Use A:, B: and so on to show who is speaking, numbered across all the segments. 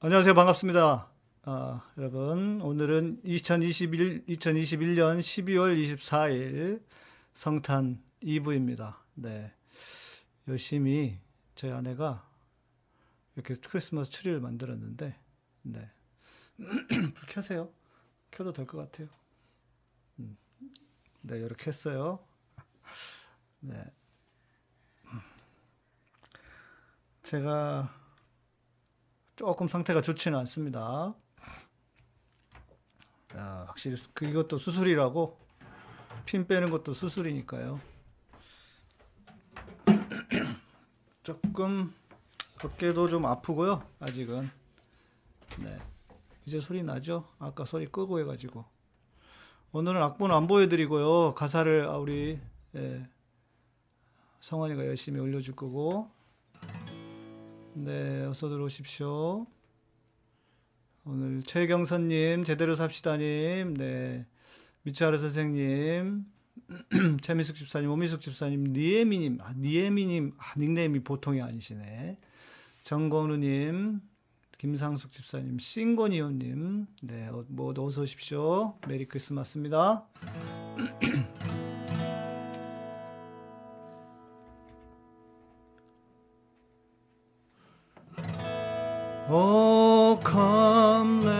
A: 안녕하세요. 반갑습니다. 아, 여러분, 오늘은 2021, 2021년 12월 24일 성탄 2부입니다. 네. 열심히 저희 아내가 이렇게 크리스마스 트리를 만들었는데, 네. 불 켜세요. 켜도 될 것 같아요. 음. 네, 이렇게 했어요. 네. 제가 조금 상태가 좋지는 않습니다. 아, 확실히 이것도 수술이라고 핀 빼는 것도 수술이니까요. 조금 어깨도 좀 아프고요. 아직은 네 이제 소리 나죠? 아까 소리 끄고 해가지고 오늘은 악보는 안 보여드리고요. 가사를 아, 우리 예, 성환이가 열심히 올려줄 거고 네 어서 들어오십시오. 오늘 최경선님, 제대로 삽시다님, 네, 미치하루 선생님, 최미숙 집사님, 오미숙 집사님, 니에미님, 아, 니에미님, 아, 닉네임이 보통이 아니시네. 정건우님, 김상숙 집사님, 싱고니오님, 네, 어, 모두 어서 오십시오. 메리 크리스마스입니다. Oh, come,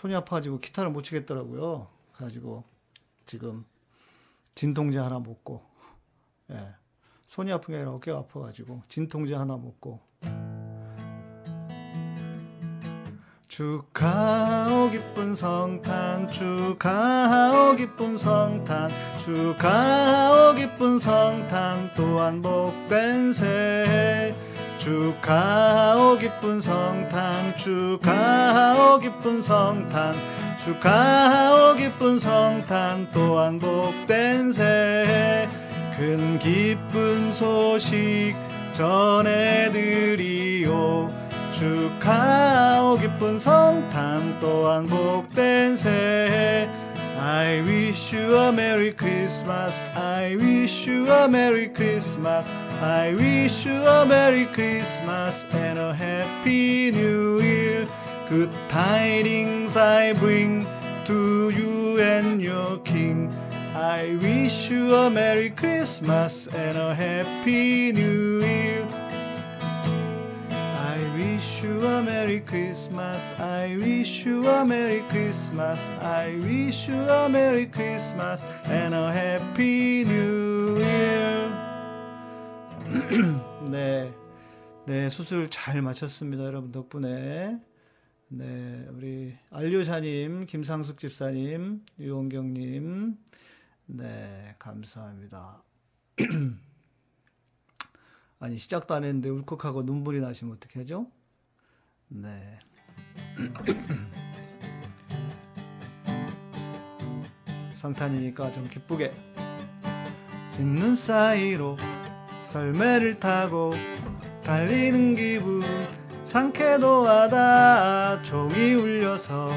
A: 손이 아파가지고 기타를 못 치겠더라고요. 그래가지고 지금 진통제 하나 먹고, 예. 손이 아픈 게 아니라 어깨가 아파가지고 진통제 하나 먹고. 축하오 기쁜 성탄 축하오 기쁜 성탄 축하오 기쁜 성탄 또한 복된 새해 축하오 기쁜 성탄 축하오 기쁜 성탄 축하오 기쁜 성탄 또한 복된 새해. 큰 기쁜 소식 전해드리오. 축하오 기쁜 성탄 또한 복된 새해. I wish you a Merry Christmas I wish you a Merry Christmas I wish you a Merry Christmas and a Happy New Year Good tidings I bring to you and your King I wish you a Merry Christmas and a Happy New Year I wish you a Merry Christmas. I wish you a Merry Christmas. I wish you a Merry Christmas and a Happy New Year. 네, 네 수술 잘 마쳤습니다, 여러분 덕분에. 네, 우리 안료샤님, 김상숙 집사님, 유원경님, 네 감사합니다. 아니 시작도 안 했는데 울컥하고 눈물이 나시면 어떻게 하죠? 네. 성탄이니까 좀 기쁘게 짖는 사이로 썰매를 타고 달리는 기분. 상쾌도 하다. 종이 울려서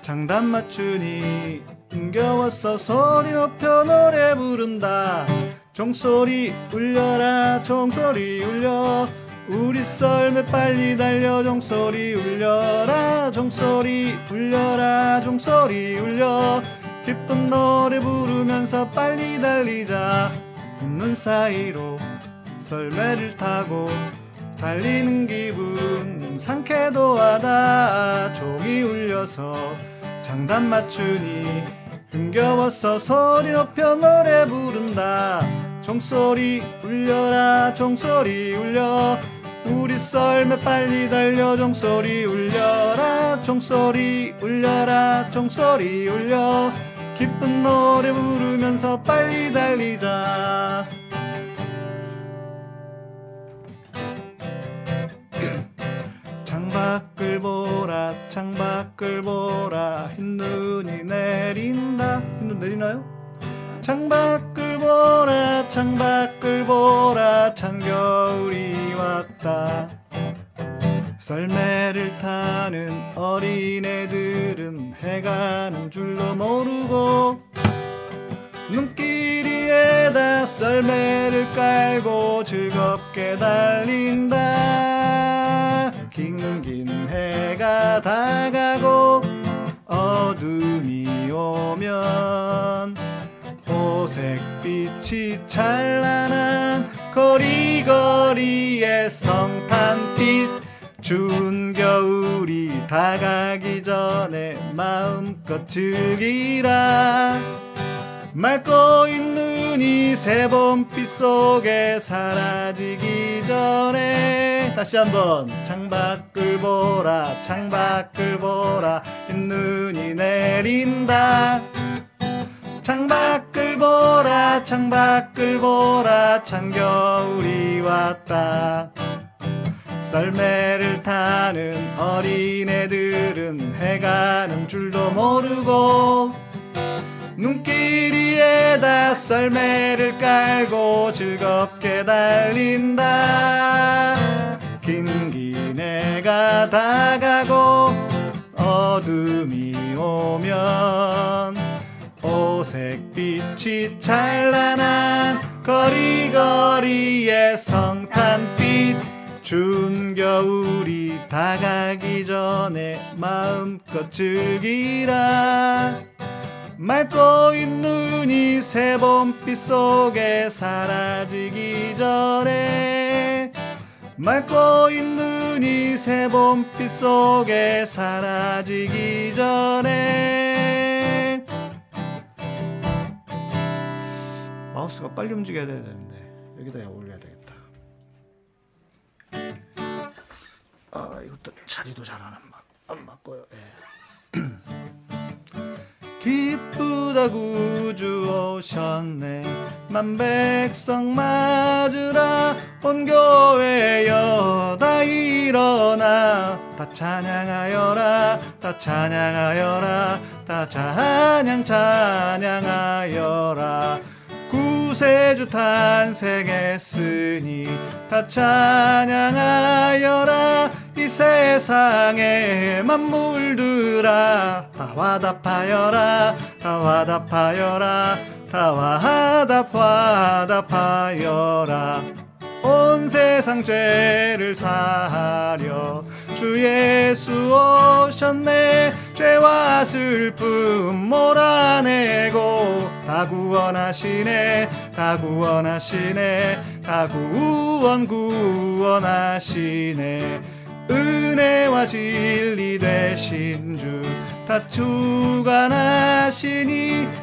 A: 장단 맞추니 흥겨웠어 소리 높여 노래 부른다. 종소리 울려라 종소리 울려. 우리 썰매 빨리 달려. 종소리 울려라 종소리 울려라 종소리 울려. 기쁜 노래 부르면서 빨리 달리자. 웃는 사이로 썰매를 타고 달리는 기분. 상쾌도 하다. 종이 울려서 장단 맞추니 흥겨워서 소리 높여 노래 부른다. 종소리 울려라 종소리 울려. 우리 썰매 빨리 달려. 종소리 울려라 종소리 울려라 종소리 울려. 기쁜 노래 부르면서 빨리 달리자 창밖을 보라 창밖을 보라 흰 눈이 내린다. 흰 눈 내리나요? 창밖을 보라 창밖을 보라 찬겨울이 왔다. 썰매를 타는 어린애들은 해가 는 줄도 모르고 눈길이에다 썰매를 깔고 즐겁게 달린다 해가 다가고 어둠이 오면 오색빛이 찬란한 거리거리의 성탄빛. 추운 겨울이 다가기 전에 마음껏 즐기라. 맑고 있는 이 새봄빛 속에 사라지기 전에 다시 한번 창밖을 보라 창밖을 보라. 눈이 내린다. 창밖을 보라 창밖을 보라. 찬겨울이 왔다. 썰매를 타는 어린애들은 해가는 줄도 모르고 눈길이에다 썰매를 깔고 즐겁게 달린다 해가 다가고 어둠이 오면 오색빛이 찬란한 거리거리의 성탄빛. 준 겨울이 다가기 전에 마음껏 즐기라. 맑고 있는 이 새봄빛 속에 사라지기 전에 맑고 있는 이 새봄빛 속에 사라지기 전에 마우스가 빨리 움직여야 되는데 여기다 올려야 되겠다 아 이것도 자리도 잘 안 맞고요 예. 기쁘다 구주 오셨네. 만 백성 맞으라. 온 교회여 다 일어나. 다 찬양하여라. 다 찬양하여라. 다 찬양 찬양하여라. 구세주 탄생했으니 다 찬양하여라 이 세상의 만물들아 다 화답하여라 다 화답하여라 다 화답 화답하여라. 온 세상 죄를 사하려 주 예수 오셨네. 죄와 슬픔 몰아내고 다 구원하시네 다 구원하시네 다 구원 구원하시네 은혜와 진리 되신 주 다 주관하시니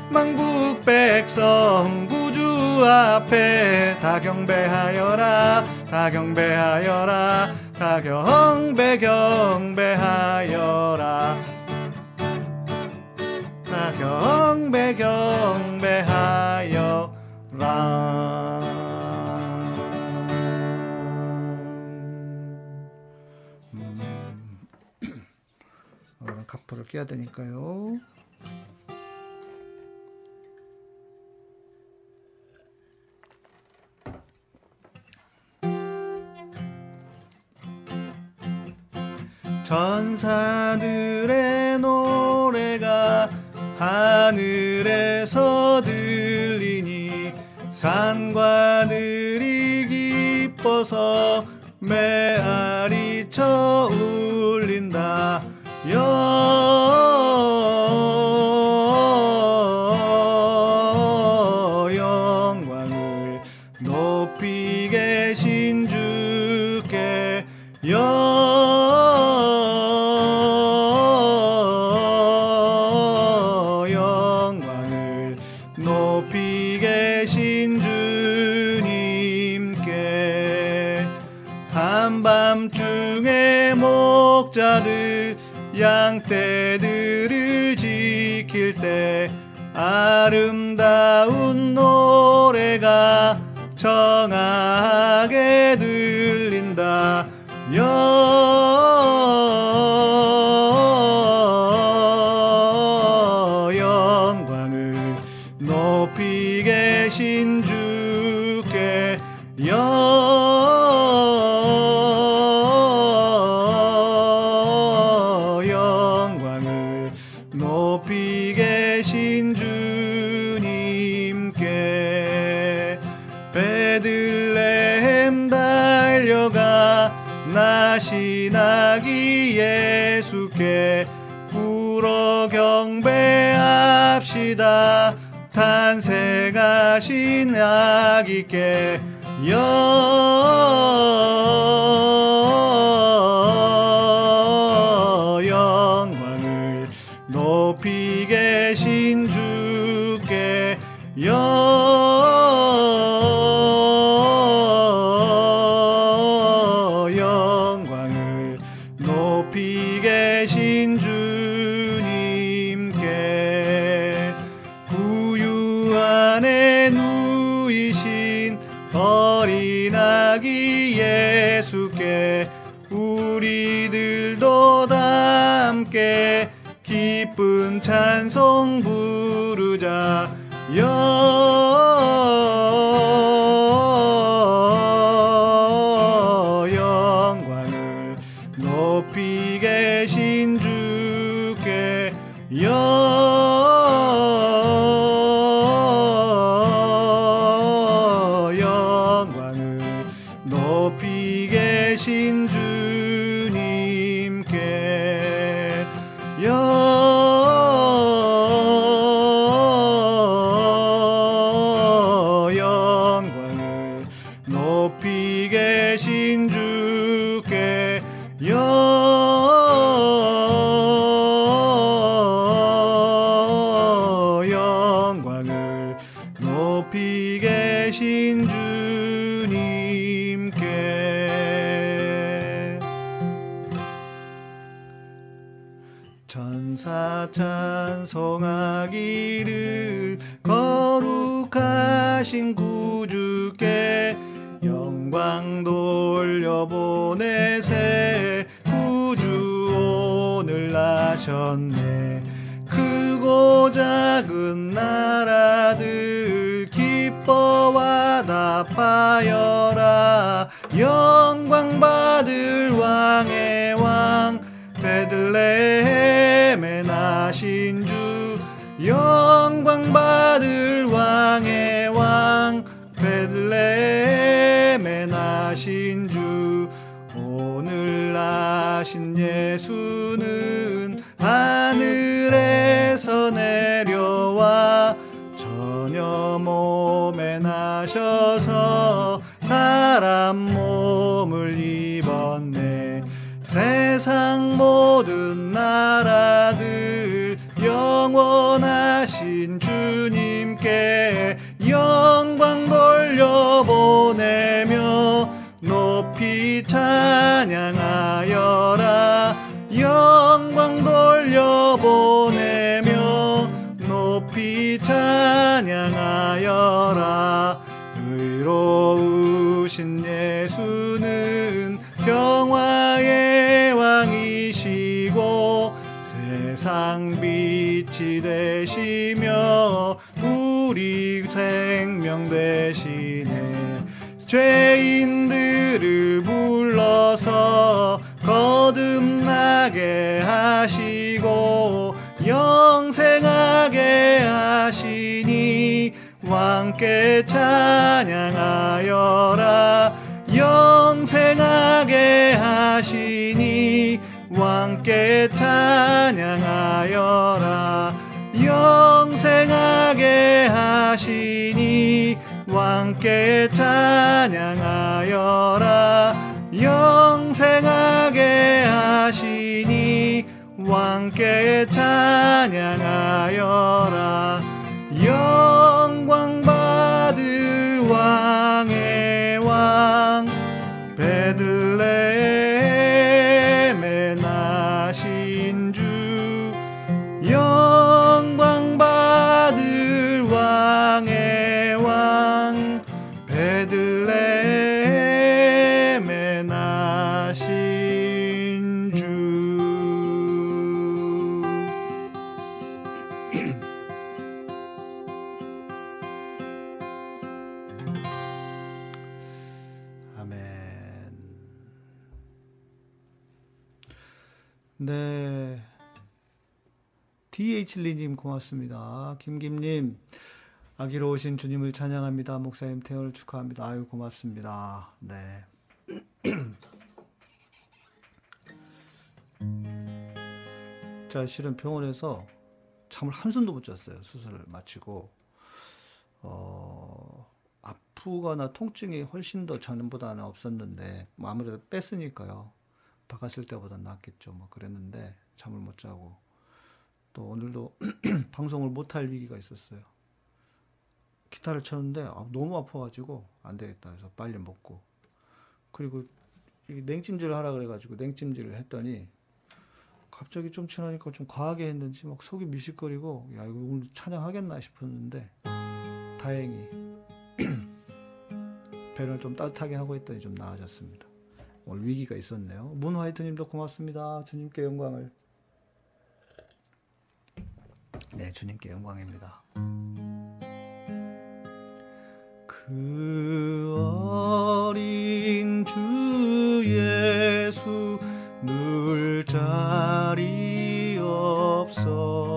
A: 망국 백성 구주 앞에 다 경배하여라 다 경배하여라 다 경배 경배하여라. 다 경배 경배하여라 끼야 되니까요. 전사들의 노래가 하늘에서 들리니 산과들이 기뻐서 메아리 쳐 울 けよ但从不 하신 예수는 DH리님 고맙습니다. 김김님 아기로 오신 주님을 찬양합니다. 목사님 태어를 축하합니다. 아유 고맙습니다. 네. 자 실은 병원에서 잠을 한숨도 못 잤어요. 수술을 마치고 어 아프거나 통증이 훨씬 더 전보다는 없었는데 뭐 아무래도 뺐으니까요. 박았을 때보다 낫겠죠. 뭐 그랬는데 잠을 못 자고 또 오늘도 방송을 못할 위기가 있었어요. 기타를 쳤는데 아, 너무 아파가지고 안 되겠다 해서 빨리 먹고 그리고 이 냉찜질을 하라 그래가지고 냉찜질을 했더니 갑자기 좀 지나니까 좀 과하게 했는지 막 속이 미식거리고 야 이거 오늘 찬양하겠나 싶었는데 다행히 배를 좀 따뜻하게 하고 있더니 좀 나아졌습니다. 오늘 위기가 있었네요. 문 화이트님도 고맙습니다. 주님께 영광을. 네, 주님께 영광입니다. 그 어린 주 예수 누울 자리 없어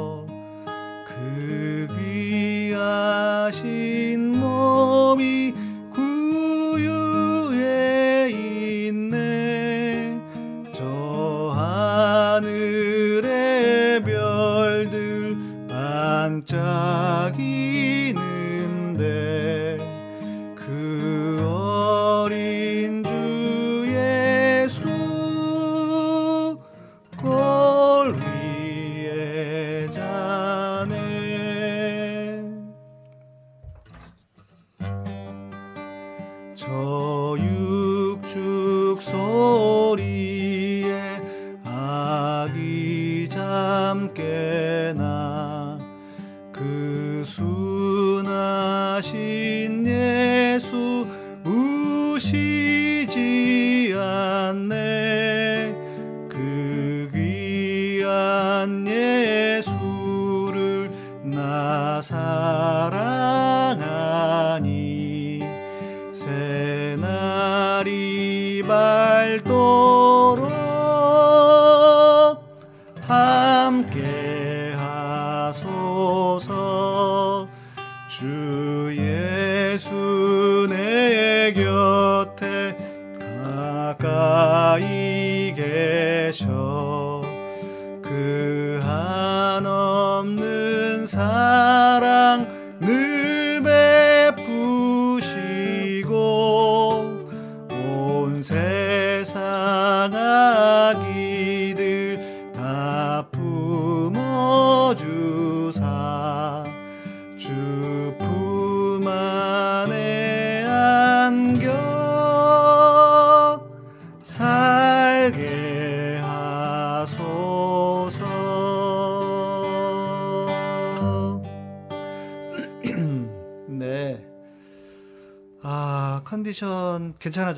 A: 반짝이는데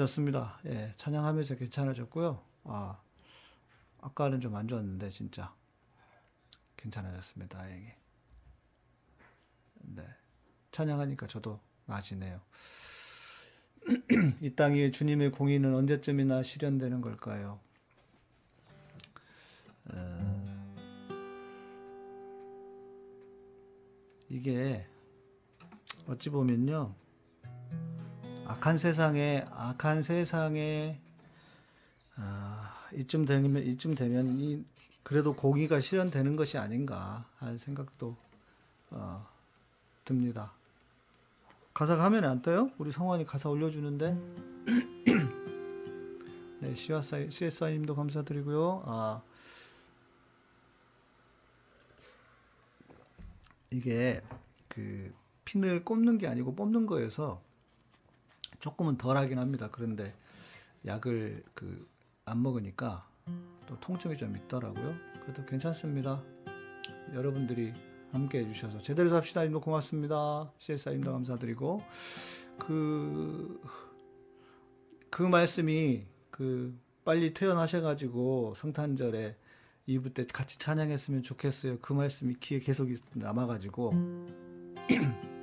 A: 괜찮아졌습니다. 예, 찬양하면서 괜찮아졌고요. 아, 아까는 좀 안 좋았는데, 진짜. 괜찮아졌습니다. 다행히. 네. 찬양하니까 저도 나아지네요. 이땅 위에 주님의 공의는 언제쯤이나 실현되는 걸까요? 어, 이게 어찌 보면요. 악한 세상에 악한 세상에 아, 이쯤 되면 이쯤 되면 이 그래도 공의가 실현되는 것이 아닌가 하는 생각도 어, 듭니다. 가사가 화면에 안 떠요? 우리 성환이 가사 올려주는데 네, CSI, CSI님도 감사드리고요. 아, 이게 그 핀을 꼽는 게 아니고 뽑는 거여서 조금은 덜하긴 합니다. 그런데 약을 그 안 먹으니까 또 통증이 좀 있더라고요. 그래도 괜찮습니다. 여러분들이 함께 해주셔서 제대로 삽시다 님도 고맙습니다. CSI님도 감사드리고 그, 그 말씀이 그 빨리 퇴원하셔가지고 성탄절에 이브 때 같이 찬양했으면 좋겠어요. 그 말씀이 귀에 계속 남아가지고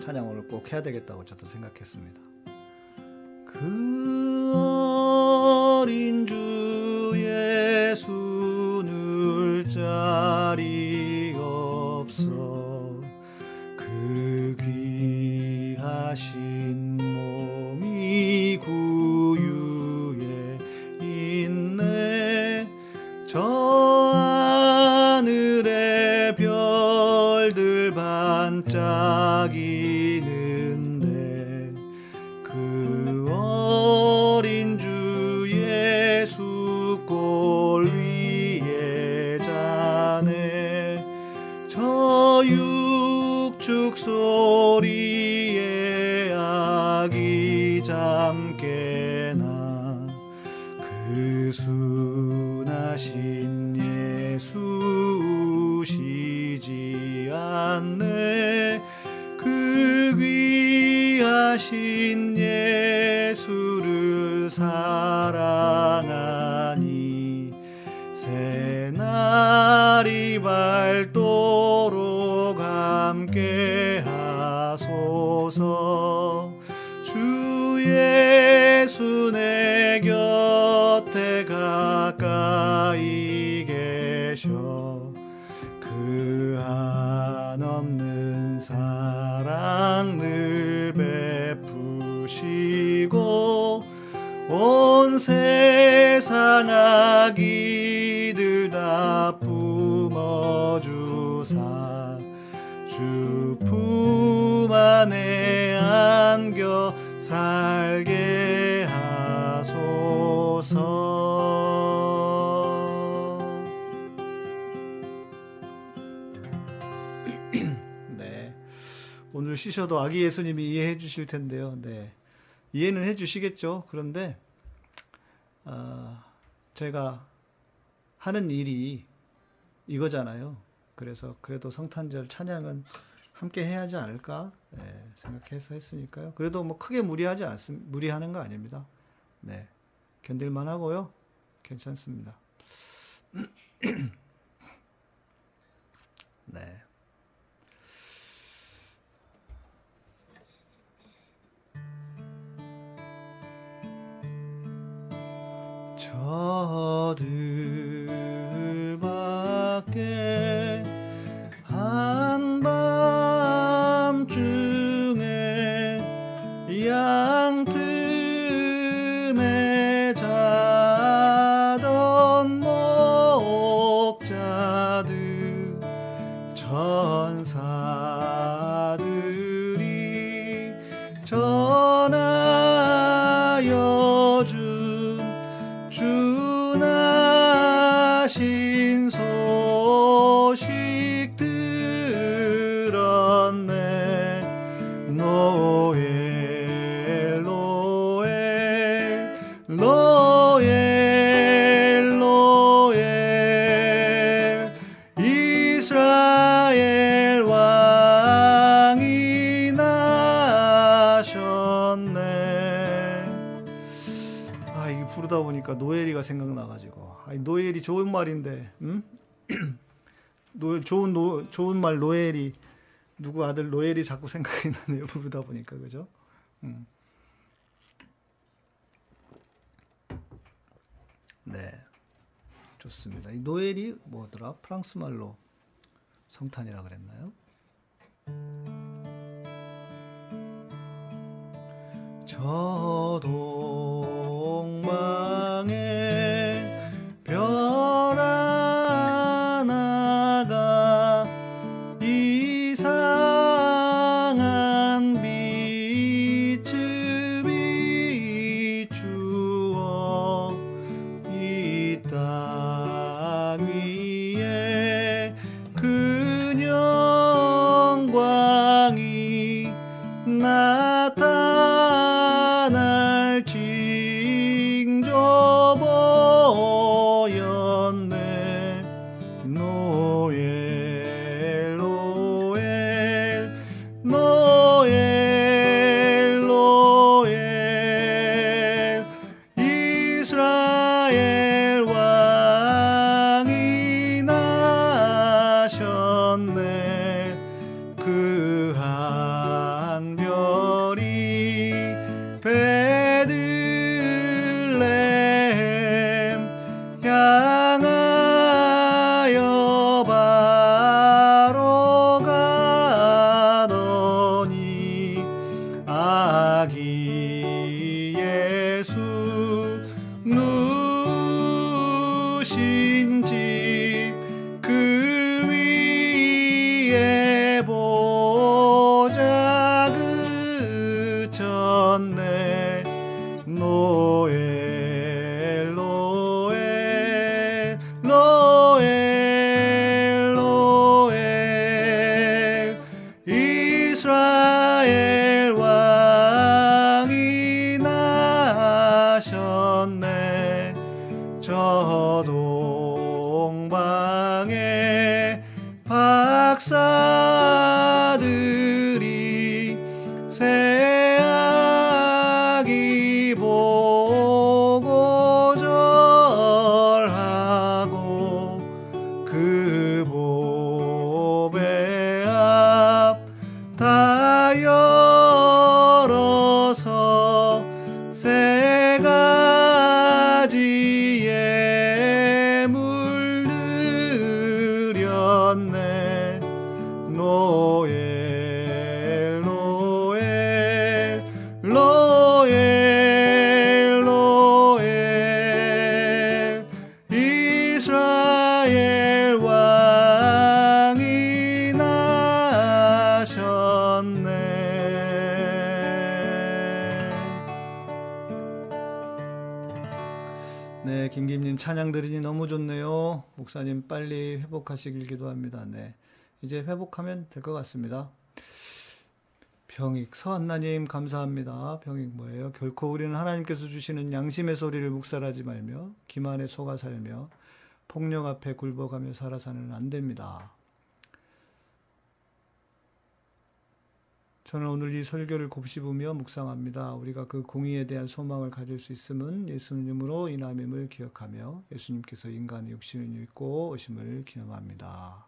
A: 찬양 오늘 꼭 해야 되겠다고 저도 생각했습니다. 그 어린 주 예수 늘 자리 없어 그 귀하신 쉬셔도 아기 예수님이 이해해 주실 텐데요. 네. 이해는 해 주시겠죠. 그런데 아, 제가 하는 일이 이거잖아요. 그래서 그래도 성탄절 찬양은 함께 해야 하지 않을까 네, 생각해서 했으니까요. 그래도 뭐 크게 무리하지 않습 무리하는 거 아닙니다. 네. 견딜만 하고요. 괜찮습니다. 네. 저들 좋은 노 좋은 말 노엘이 누구 아들 노엘이 자꾸 생각이 나네요 부르다 보니까 그죠? 음. 네 좋습니다. 이 노엘이 뭐더라 프랑스 말로 성탄이라 그랬나요? 저동 모든 영광이 나 목사님 빨리 회복하시길 기도합니다. 네, 이제 회복하면 될 것 같습니다. 병익 서한나님 감사합니다. 병익 뭐예요? 결코 우리는 하나님께서 주시는 양심의 소리를 묵살하지 말며 기만에 속아 살며 폭력 앞에 굴복하며 살아서는 안 됩니다. 저는 오늘 이 설교를 곱씹으며 묵상합니다. 우리가 그 공의에 대한 소망을 가질 수 있음은 예수님으로 인함임을 기억하며 예수님께서 인간의 육신을 입고 오심을 기념합니다.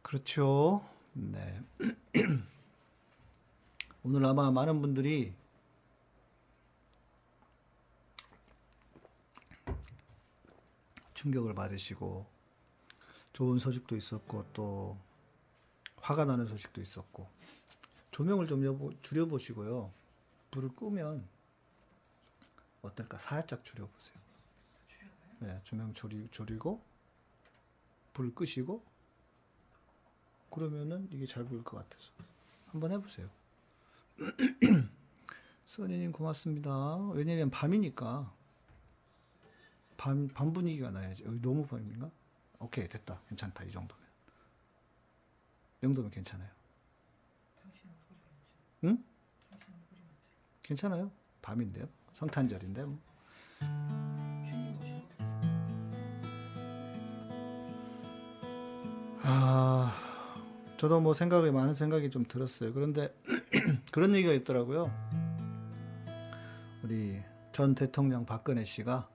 A: 그렇죠. 네. 오늘 아마 많은 분들이 충격을 받으시고 좋은 소식도 있었고 또 화가 나는 소식도 있었고 조명을 좀 여보, 줄여보시고요. 불을 끄면 어떨까? 살짝 줄여보세요. 네, 조명 줄이, 줄이고 불 끄시고 그러면은 이게 잘 보일 것 같아서 한번 해보세요. 써니님 고맙습니다. 왜냐면 밤이니까 밤, 밤 분위기가 나야지. 여기 너무 밤인가? 오케이 됐다. 괜찮다 이 정도면. 이 정도면 괜찮아요. 응? 괜찮아요. 밤인데요. 성탄절인데 뭐. 아, 저도 뭐 생각이 많은 생각이 좀 들었어요. 그런데 그런 얘기가 있더라고요. 우리 전 대통령 박근혜 씨가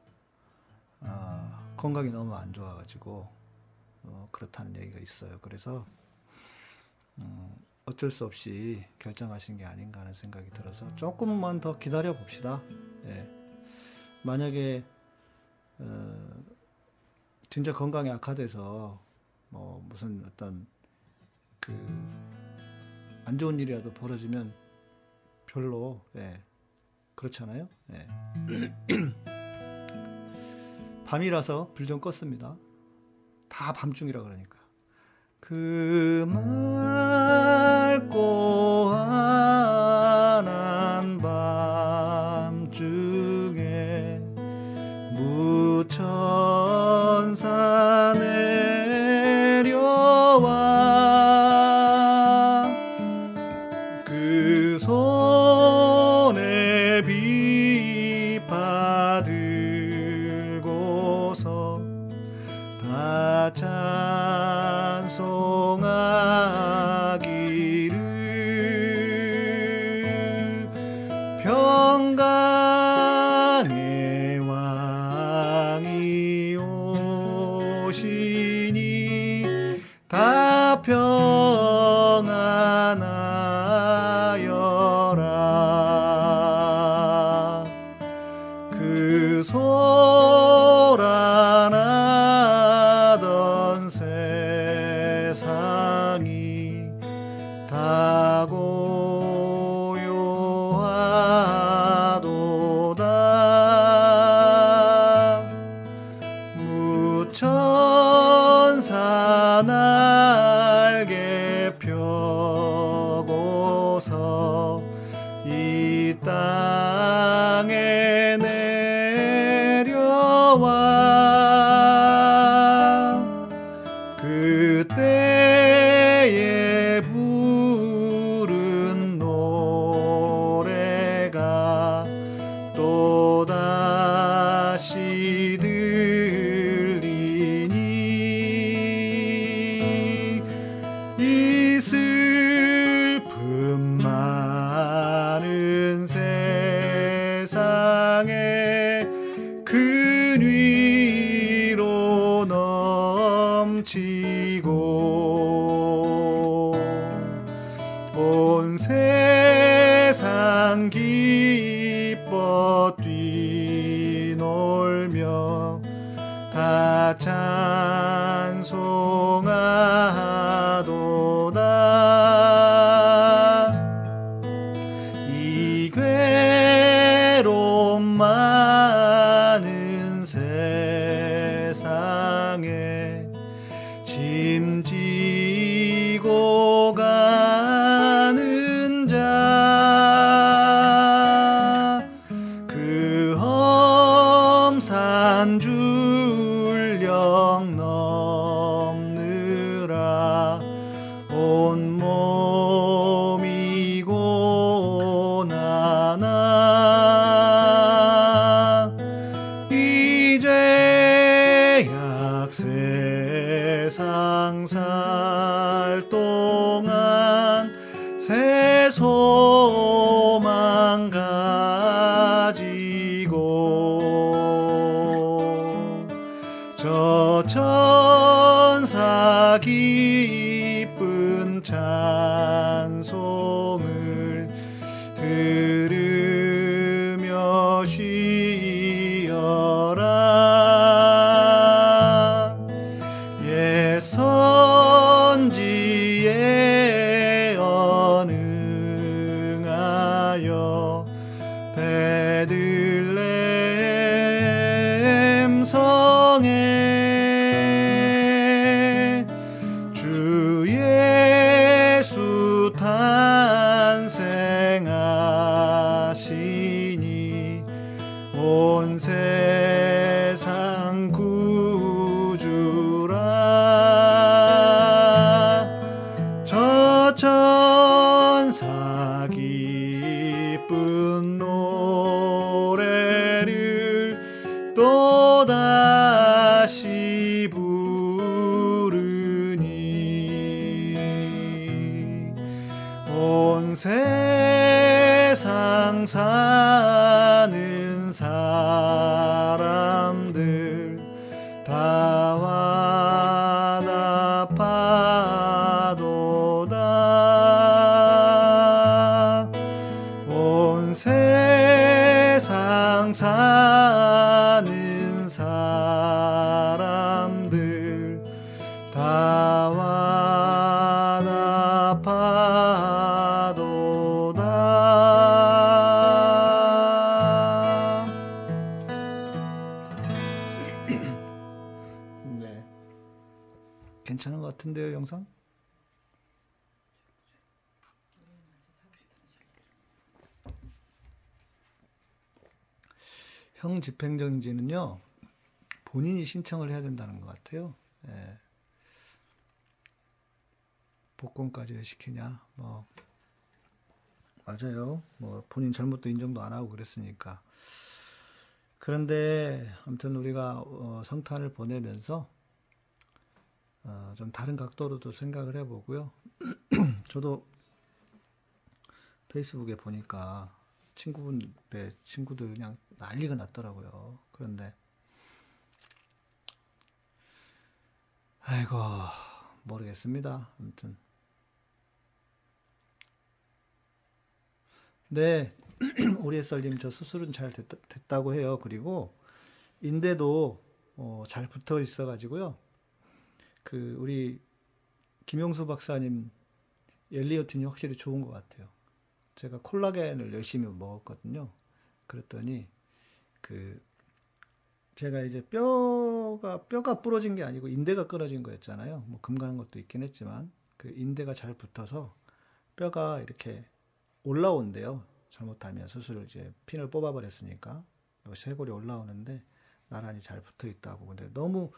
A: 아, 건강이 너무 안 좋아가지고 어, 그렇다는 얘기가 있어요. 그래서 음, 어쩔 수 없이 결정하신 게 아닌가 하는 생각이 들어서 조금만 더 기다려 봅시다. 예. 만약에 어, 진짜 건강이 악화돼서 뭐 무슨 어떤 그 안 좋은 일이라도 벌어지면 별로 예. 그렇잖아요. 예. 밤이라서 불 좀 껐습니다. 다 밤중이라 그러니까. 그 맑고 환 다고 살 괜찮은 것 같은데요, 영상? 형 집행정지는요 본인이 신청을 해야 된다는 것 같아요. 예. 복권까지 왜 시키냐? 뭐 맞아요. 뭐 본인 잘못도 인정도 안 하고 그랬으니까. 그런데 아무튼 우리가 어, 성탄을 보내면서 어, 좀 다른 각도로도 생각을 해보고요. 저도 페이스북에 보니까 친구분의 친구들 그냥 난리가 났더라고요. 그런데 아이고 모르겠습니다. 아무튼 네, 우리 햇살님 저 수술은 잘 됐 다, 고 해요. 그리고 인대도 어, 잘 붙어 있어가지고요. 그 우리 김용수 박사님 엘리오틴이 확실히 좋은 것 같아요. 제가 콜라겐을 열심히 먹었거든요. 그랬더니 그 제가 이제 뼈가 뼈가 부러진 게 아니고 인대가 끊어진 거였잖아요. 뭐 금간 것도 있긴 했지만 그 인대가 잘 붙어서 뼈가 이렇게 올라온대요. 잘못하면 수술을 이제 핀을 뽑아버렸으니까 쇄골이 올라오는데 나란히 잘 붙어 있다고. 근데 너무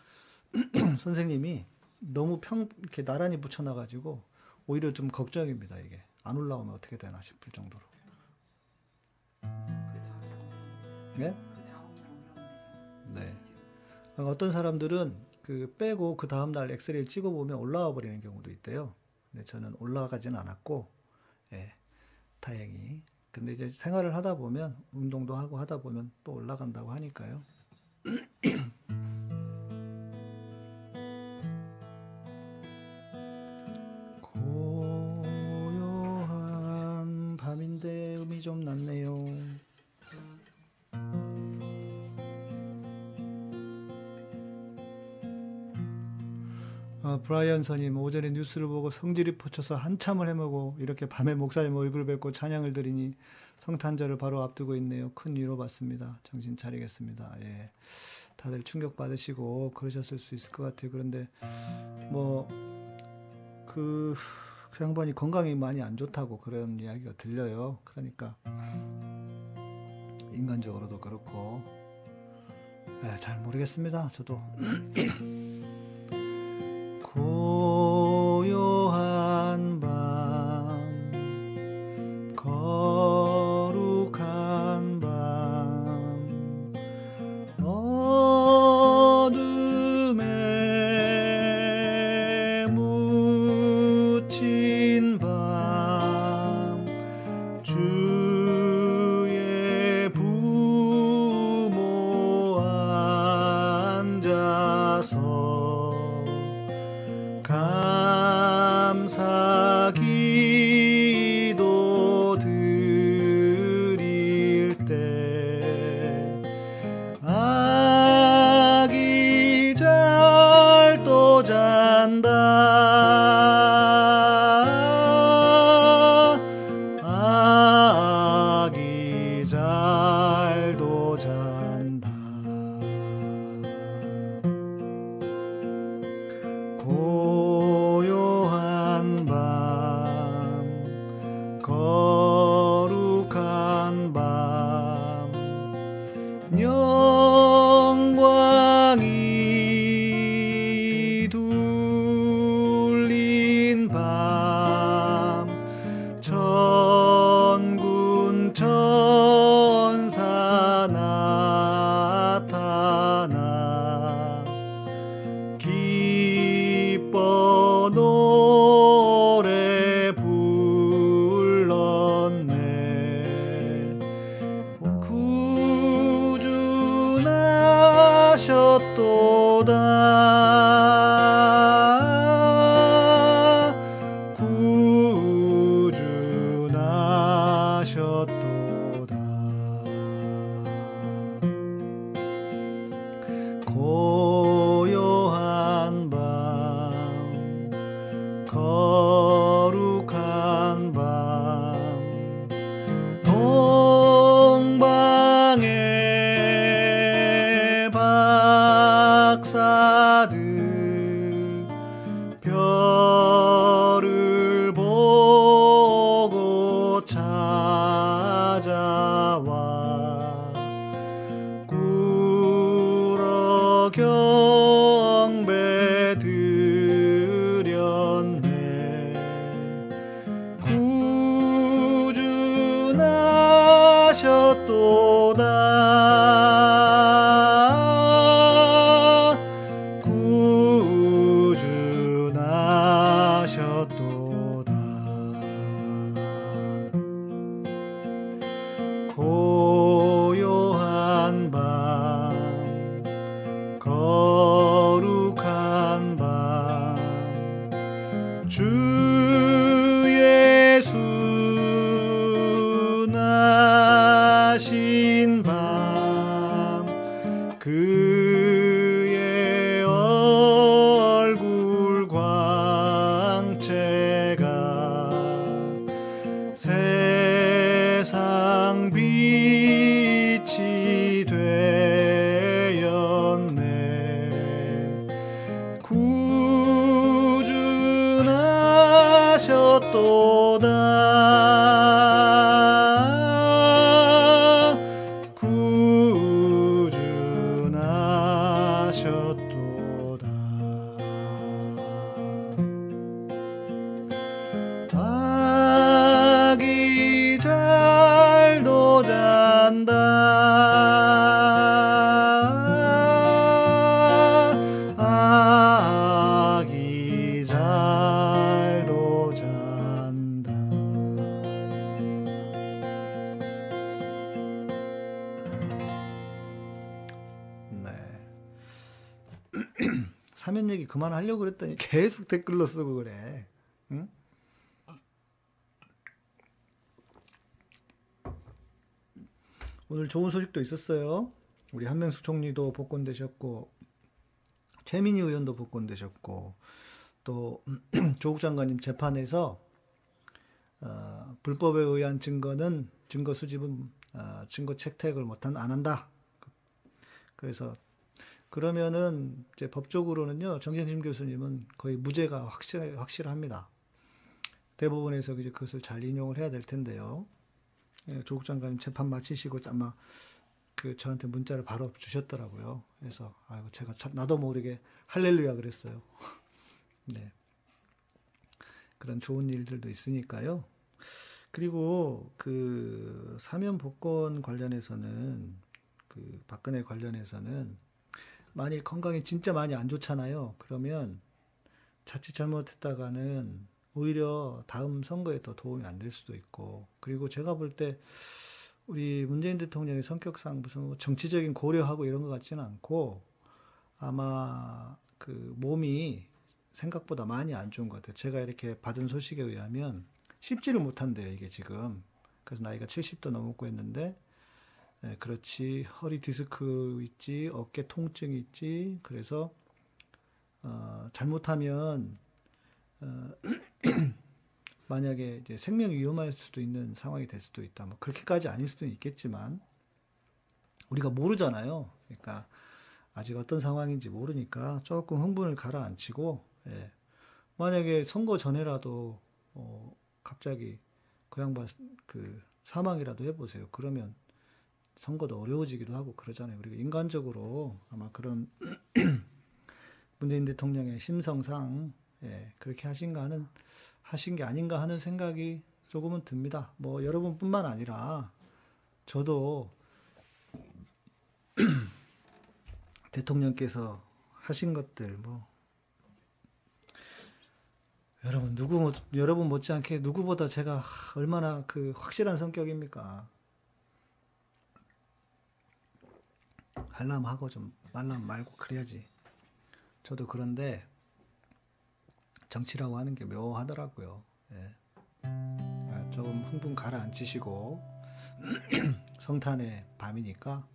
A: 선생님이 너무 평 이렇게 나란히 붙여놔가지고 오히려 좀 걱정입니다. 이게 안 올라오면 어떻게 되나 싶을 정도로. 네? 네. 어떤 사람들은 그 빼고 그 다음 날 엑스레이를 찍어 보면 올라와 버리는 경우도 있대요. 근데 저는 올라가지는 않았고, 예, 다행히. 근데 이제 생활을 하다 보면 운동도 하고 하다 보면 또 올라간다고 하니까요. 브라이언 선님 오전에 뉴스를 보고 성질이 포쳐서 한참을 헤매고 이렇게 밤에 목사님 얼굴 뵙고 찬양을 드리니 성탄절을 바로 앞두고 있네요. 큰 위로 받습니다. 정신 차리겠습니다. 예. 다들 충격 받으시고 그러셨을 수 있을 것 같아요. 그런데 뭐그 그 양반이 건강이 많이 안 좋다고 그런 이야기가 들려요. 그러니까 인간적으로도 그렇고 예, 잘 모르겠습니다. 저도 고 고 계속 댓글로 쓰고 그래. 응? 오늘 좋은 소식도 있었어요. 우리 한명숙 총리도 복권되셨고 최민희 의원도 복권되셨고 또 조국 장관님 재판에서 어, 불법에 의한 증거는 증거 수집은 어, 증거 채택을 못한 안 한다. 그래서 그러면은 이제 법적으로는요 정경심 교수님은 거의 무죄가 확실 확실합니다. 대법원에서 이제 그것을 잘 인용을 해야 될 텐데요. 예, 조국 장관님 재판 마치시고 아마 그 저한테 문자를 바로 주셨더라고요. 그래서 아이고 제가 참 나도 모르게 할렐루야 그랬어요. 네. 그런 좋은 일들도 있으니까요. 그리고 그 사면 복권 관련해서는 그 박근혜 관련해서는 만일 건강이 진짜 많이 안 좋잖아요. 그러면 자칫 잘못했다가는 오히려 다음 선거에 더 도움이 안 될 수도 있고 그리고 제가 볼 때 우리 문재인 대통령의 성격상 무슨 뭐 정치적인 고려하고 이런 것 같지는 않고 아마 그 몸이 생각보다 많이 안 좋은 것 같아요. 제가 이렇게 받은 소식에 의하면 씹지를 못한대요, 이게 지금. 그래서 나이가 70도 넘었고 했는데, 네, 그렇지. 허리 디스크 있지, 어깨 통증이 있지. 그래서, 어, 잘못하면, 어, 만약에 이제 생명이 위험할 수도 있는 상황이 될 수도 있다. 뭐, 그렇게까지 아닐 수도 있겠지만, 우리가 모르잖아요. 그러니까, 아직 어떤 상황인지 모르니까 조금 흥분을 가라앉히고, 예. 만약에 선거 전에라도, 어, 갑자기 그 양반 그 사망이라도 해보세요. 그러면 선거도 어려워지기도 하고 그러잖아요. 그리고 인간적으로 아마 그런 문재인 대통령의 심성상 예, 그렇게 하신가 하는 하신 게 아닌가 하는 생각이 조금은 듭니다. 뭐 여러분뿐만 아니라 저도 대통령께서 하신 것들 뭐 여러분 누구 못- 여러분 못지않게 누구보다 제가 얼마나 그 확실한 성격입니까? 할람 하고 좀 말람 말고 그래야지. 저도 그런데 정치라고 하는 게 묘하더라고요. 예. 아, 조금 흥분 가라앉히시고 성탄의 밤이니까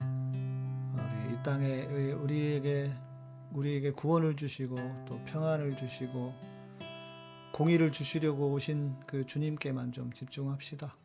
A: 우리 이 땅에 우리- 우리에게 우리에게 구원을 주시고 또 평안을 주시고 공의를 주시려고 오신 그 주님께만 좀 집중합시다.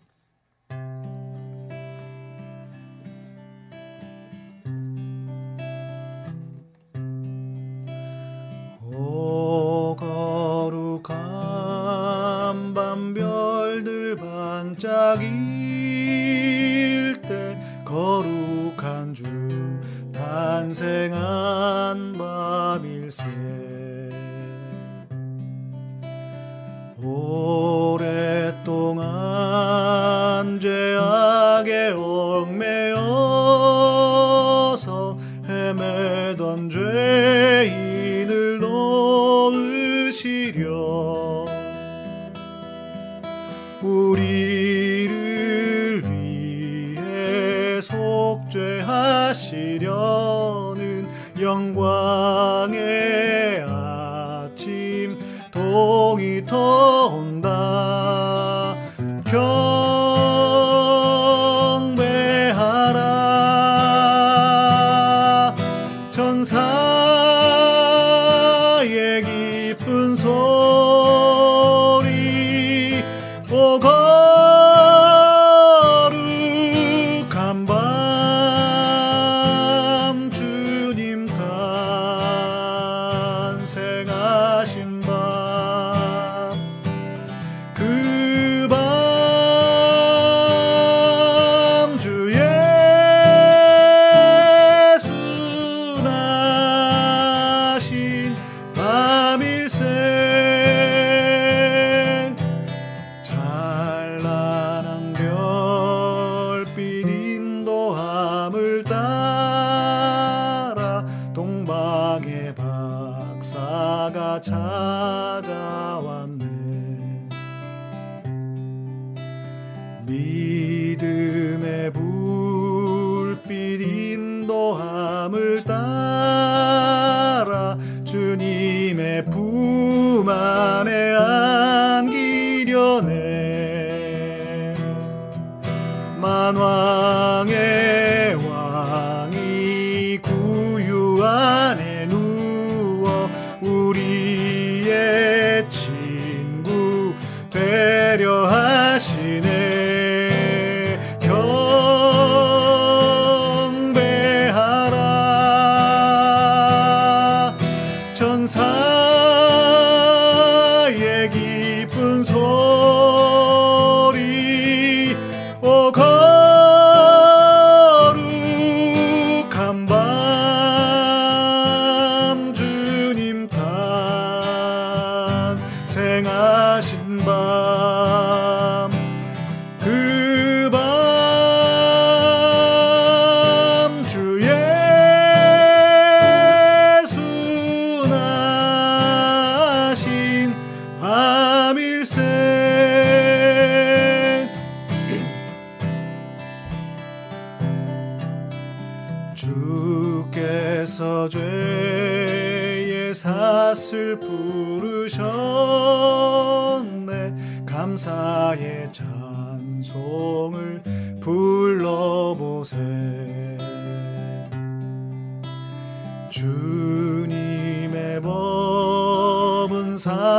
A: 주님의 법은 사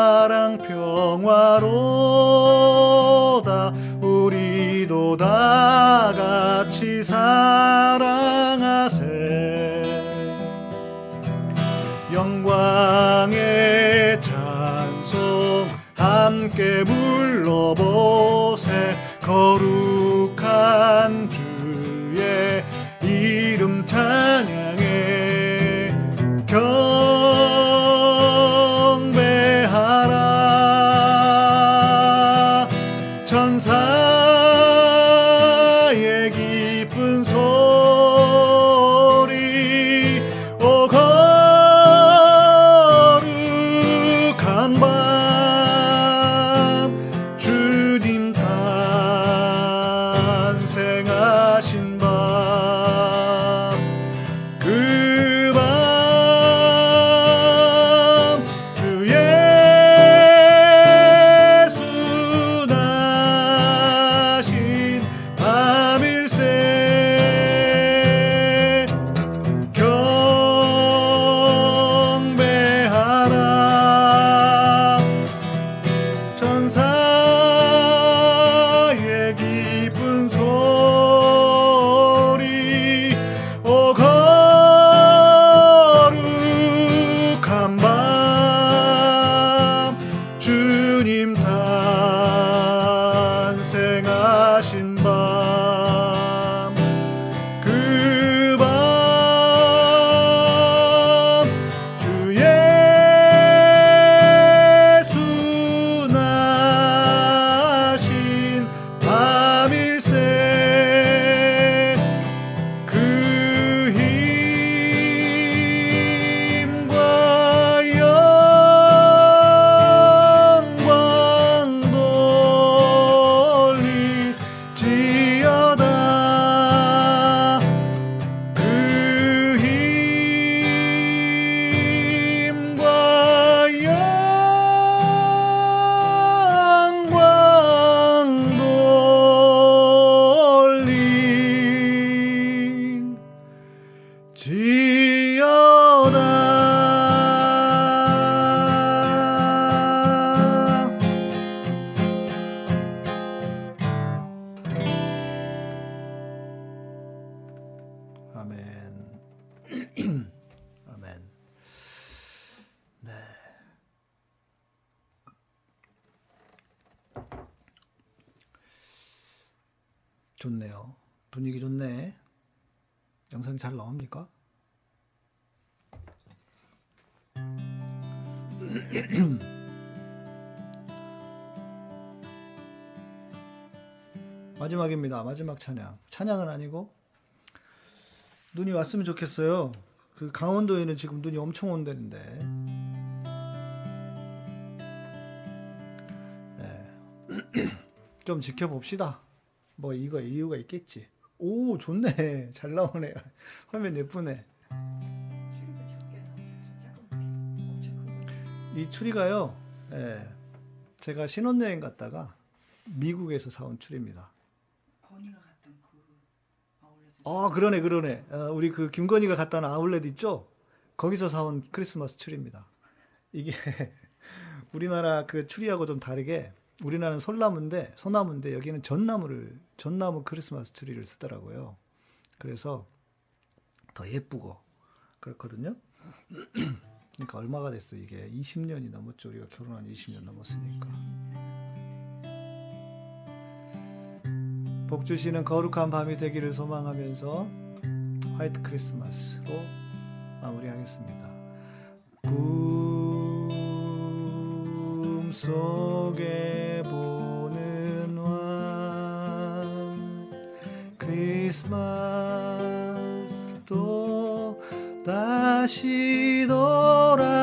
A: 분위기 좋네. 영상 잘 나옵니까? 마지막입니다. 마지막 찬양. 찬양은 아니고 눈이 왔으면 좋겠어요. 그 강원도에는 지금 눈이 엄청 온다는데. 네. 좀 지켜봅시다. 뭐 이거 이유가 있겠지. 오 좋네. 잘 나오네. 화면 예쁘네. 이 추리가요. 예. 제가 신혼여행 갔다가 미국에서 사온 추리입니다.
B: 그. 아
A: 그러네 그러네. 어, 우리 그 김건희가 갔다 온 아울렛 있죠? 거기서 사온 크리스마스 추리입니다. 이게 우리나라 그 트리하고 좀 다르게 우리나라는 솔나무인데 소나무인데 여기는 전나무를 전나무 크리스마스 트리를 쓰더라고요. 그래서 더 예쁘고 그렇거든요. 그러니까 얼마가 됐어 이게 20년이 넘었죠 우리가 결혼한 20년 넘었으니까. 복 주시는 거룩한 밤이 되기를 소망하면서 화이트 크리스마스로 마무리하겠습니다. 꿈 속에 보는 왕 크리스마스 또 다시 돌아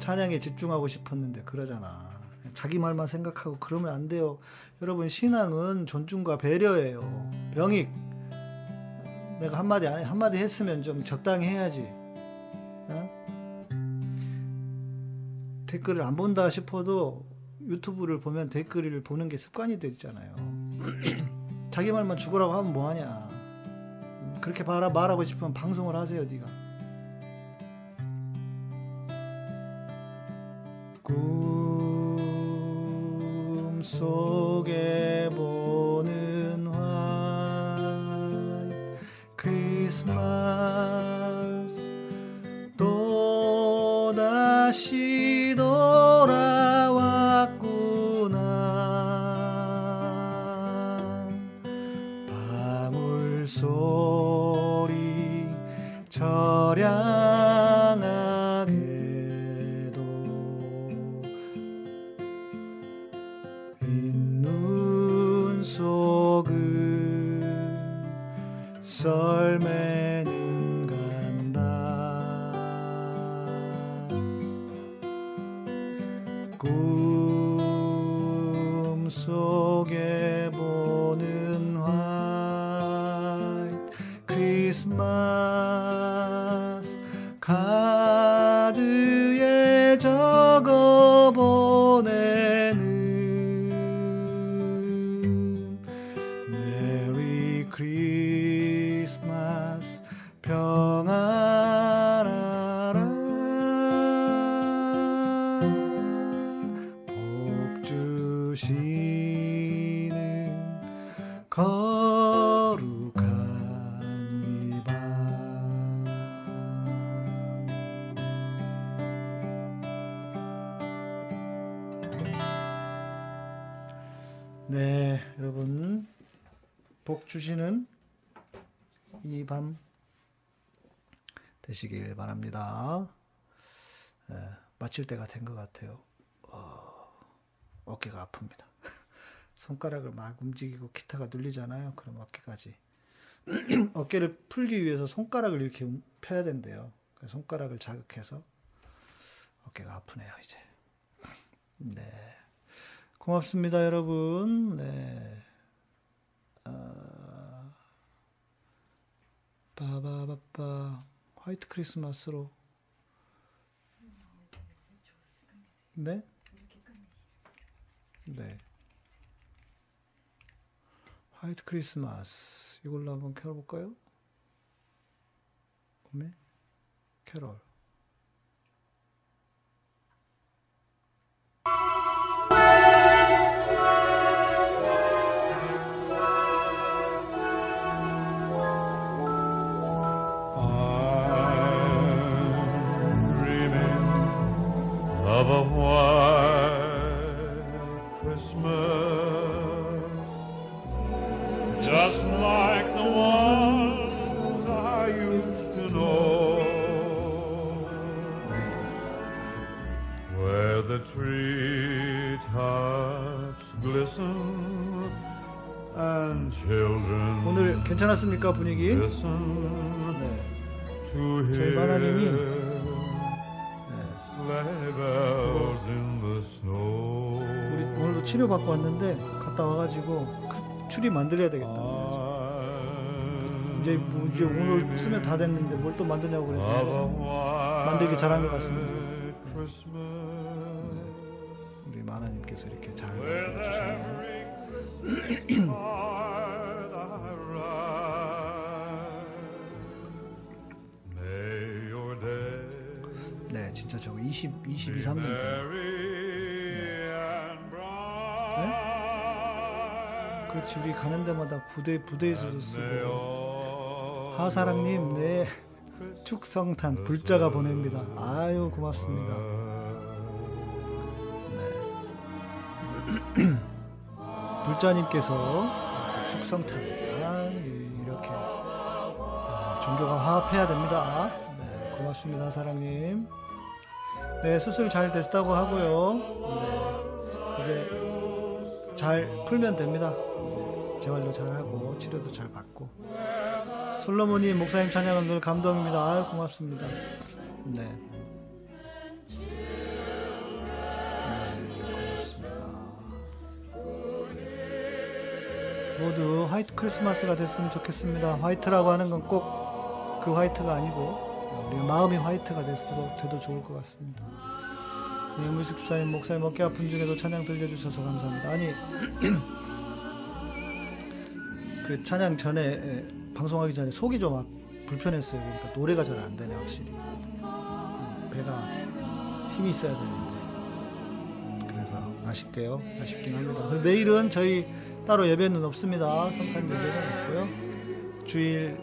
A: 찬양에 집중하고 싶었는데 그러잖아 자기 말만 생각하고 그러면 안 돼요 여러분 신앙은 존중과 배려예요 병익 내가 한마디 한마디 했으면 좀 적당히 해야지 어? 댓글을 안 본다 싶어도 유튜브를 보면 댓글을 보는 게 습관이 되잖아요. 자기 말만 죽으라고 하면 뭐하냐. 그렇게 말하, 말하고 싶으면 방송을 하세요, 네가. 꿈 속에 보는 화이트 크리스마스 또 다시 네, 여러분 복 주시는 이 밤 되시길 바랍니다. 예, 마칠 때가 된 것 같아요. 어, 어깨가 아픕니다. 손가락을 막 움직이고 기타가 눌리잖아요. 그럼 어깨까지 어깨를 풀기 위해서 손가락을 이렇게 움- 펴야 된대요. 그래서 손가락을 자극해서 어깨가 아프네요, 이제. 네. 고맙습니다, 여러분. 네. 아, 바바바빠 화이트 크리스마스로 네? 네. 화이트 크리스마스 이걸로 한번 켜볼까요? 네? 캐롤
C: the treetops glisten and children
A: 오늘 괜찮았습니까 분위기? 네.
C: to
A: 저희 하나님이 네.
C: sleigh bells in the snow.
A: 우리 오늘도 치료 받고 왔는데 갔다 와가지고 그 추리 만들어야 되겠다. 이제 뭐 이제 오늘 쓰면 다 됐는데 뭘 또 만드냐고 그랬는데 만들기 잘한 것 같습니다. 마나님께서 이렇게 잘 만들어 주셨네요. 네, 진짜 저거 20, 22, 3년 된. 그렇지 우리 가는 데마다 부대 부대에서도 쓰고 하사랑님 네 축성탄 불자가 보냅니다. 아유 고맙습니다. 불자님께서 또 축성탄 아 이렇게 아, 종교가 화합해야 됩니다. 네 고맙습니다 하사랑님. 네 수술 잘 됐다고 하고요. 네 이제 잘 풀면 됩니다. 이제 재활도 잘 하고 치료도 잘 받고. 솔로몬이 목사님 찬양은 늘 감동입니다. 아유, 고맙습니다. 네. 네, 모두 화이트 크리스마스가 됐으면 좋겠습니다. 화이트라고 하는 건 꼭 그 화이트가 아니고 우리 마음이 화이트가 됐어도 돼도 좋을 것 같습니다. 네, 물식 집사님 목사님 어깨 아픈 중에도 찬양 들려주셔서 감사합니다. 아니 그 찬양 전에 에, 방송하기 전에 속이 좀 아- 불편했어요. 그러니까 노래가 잘 안 되네 확실히. 이 배가 힘이 있어야 되는데 그래서 아쉽게요. 아쉽긴 합니다. 내일은 저희 따로 예배는 없습니다. 성탄 예배는 없고요. 주일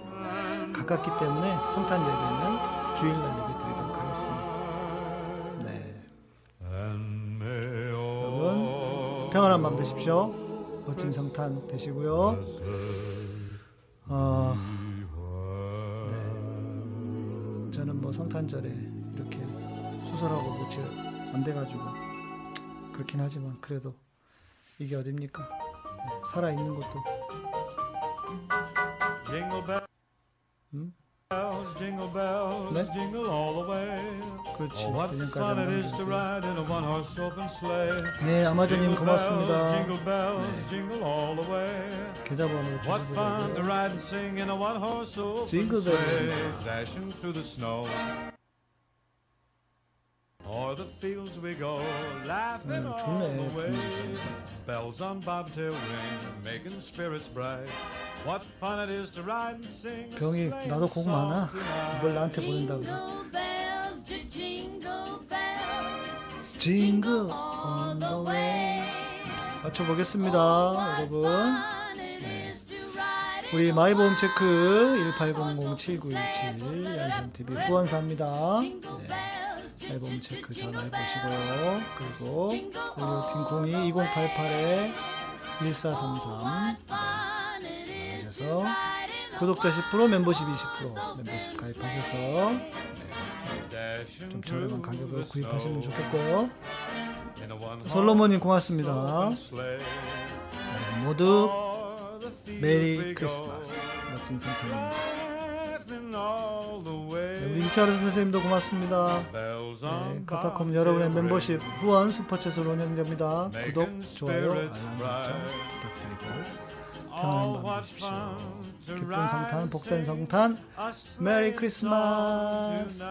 A: 가깝기 때문에 성탄 예배는 주일날 예배 드리도록 하겠습니다. 네. 여러분 평안한 밤 되십시오. 멋진 성탄 되시고요. 어, 네. 저는 뭐 성탄절에 이렇게 수술하고 며칠 안 돼가지고 그렇긴 하지만 그래도 이게 어딥니까? 네, 살아 있는 것도
C: Jingle bells,
A: 음?
C: jingle bells,
A: 네?
C: jingle all the way.
A: 그렇지
C: Oh, what
A: 내년까지
C: fun
A: 안
C: it is to
A: 넘기고.
C: ride in a one-horse open sleigh.
A: 네 아마존님
C: Jingle bells,
A: 고맙습니다.
C: jingle bells, jingle all the way.
A: 계좌번호 주시고요.
C: sing the fields we go, laughing
A: 음,
C: all
A: 좋네,
C: the way. Bells on bobtail ring, making spirits bright. What fun it is to ride and sing.
A: 병이 나도 곡 많아. 뭘 나한테 보낸다고.
D: Jingle bells, j- jingle bells,
A: 징글
D: all
A: on
D: the
A: the way.
D: way.
A: 맞춰보겠습니다, 여러분.
D: in
A: 우리 마이보험 체크
D: one-horse
A: 1800-7917 양심TV 후원사입니다.
D: Jingle
A: 네.
D: J-
A: 체크
D: jingle
A: 전화해보시고요. 그리고 올리오팀 02 2088에 1433
D: fun it is to
A: 하셔서 구독자 10% 멤버십 20% 멤버십 가입하셔서 좀 저렴한 가격으로 구입하시면 좋겠고요. 솔로몬님 고맙습니다.
C: sleigh.
A: 모두 메리 크리스마스. 멋진 성탄입니다. 이차르 선생님도 고맙습니다. 네, 카타콤 여러분의. 멤버십 후원 슈퍼챗으로 운영됩니다. 구독, 좋아요, 알람 설정. 부탁드리고
C: Oh,
A: 평안한 밤 되십시오. 기쁜 성탄, 복된 성탄, 메리 크리스마스.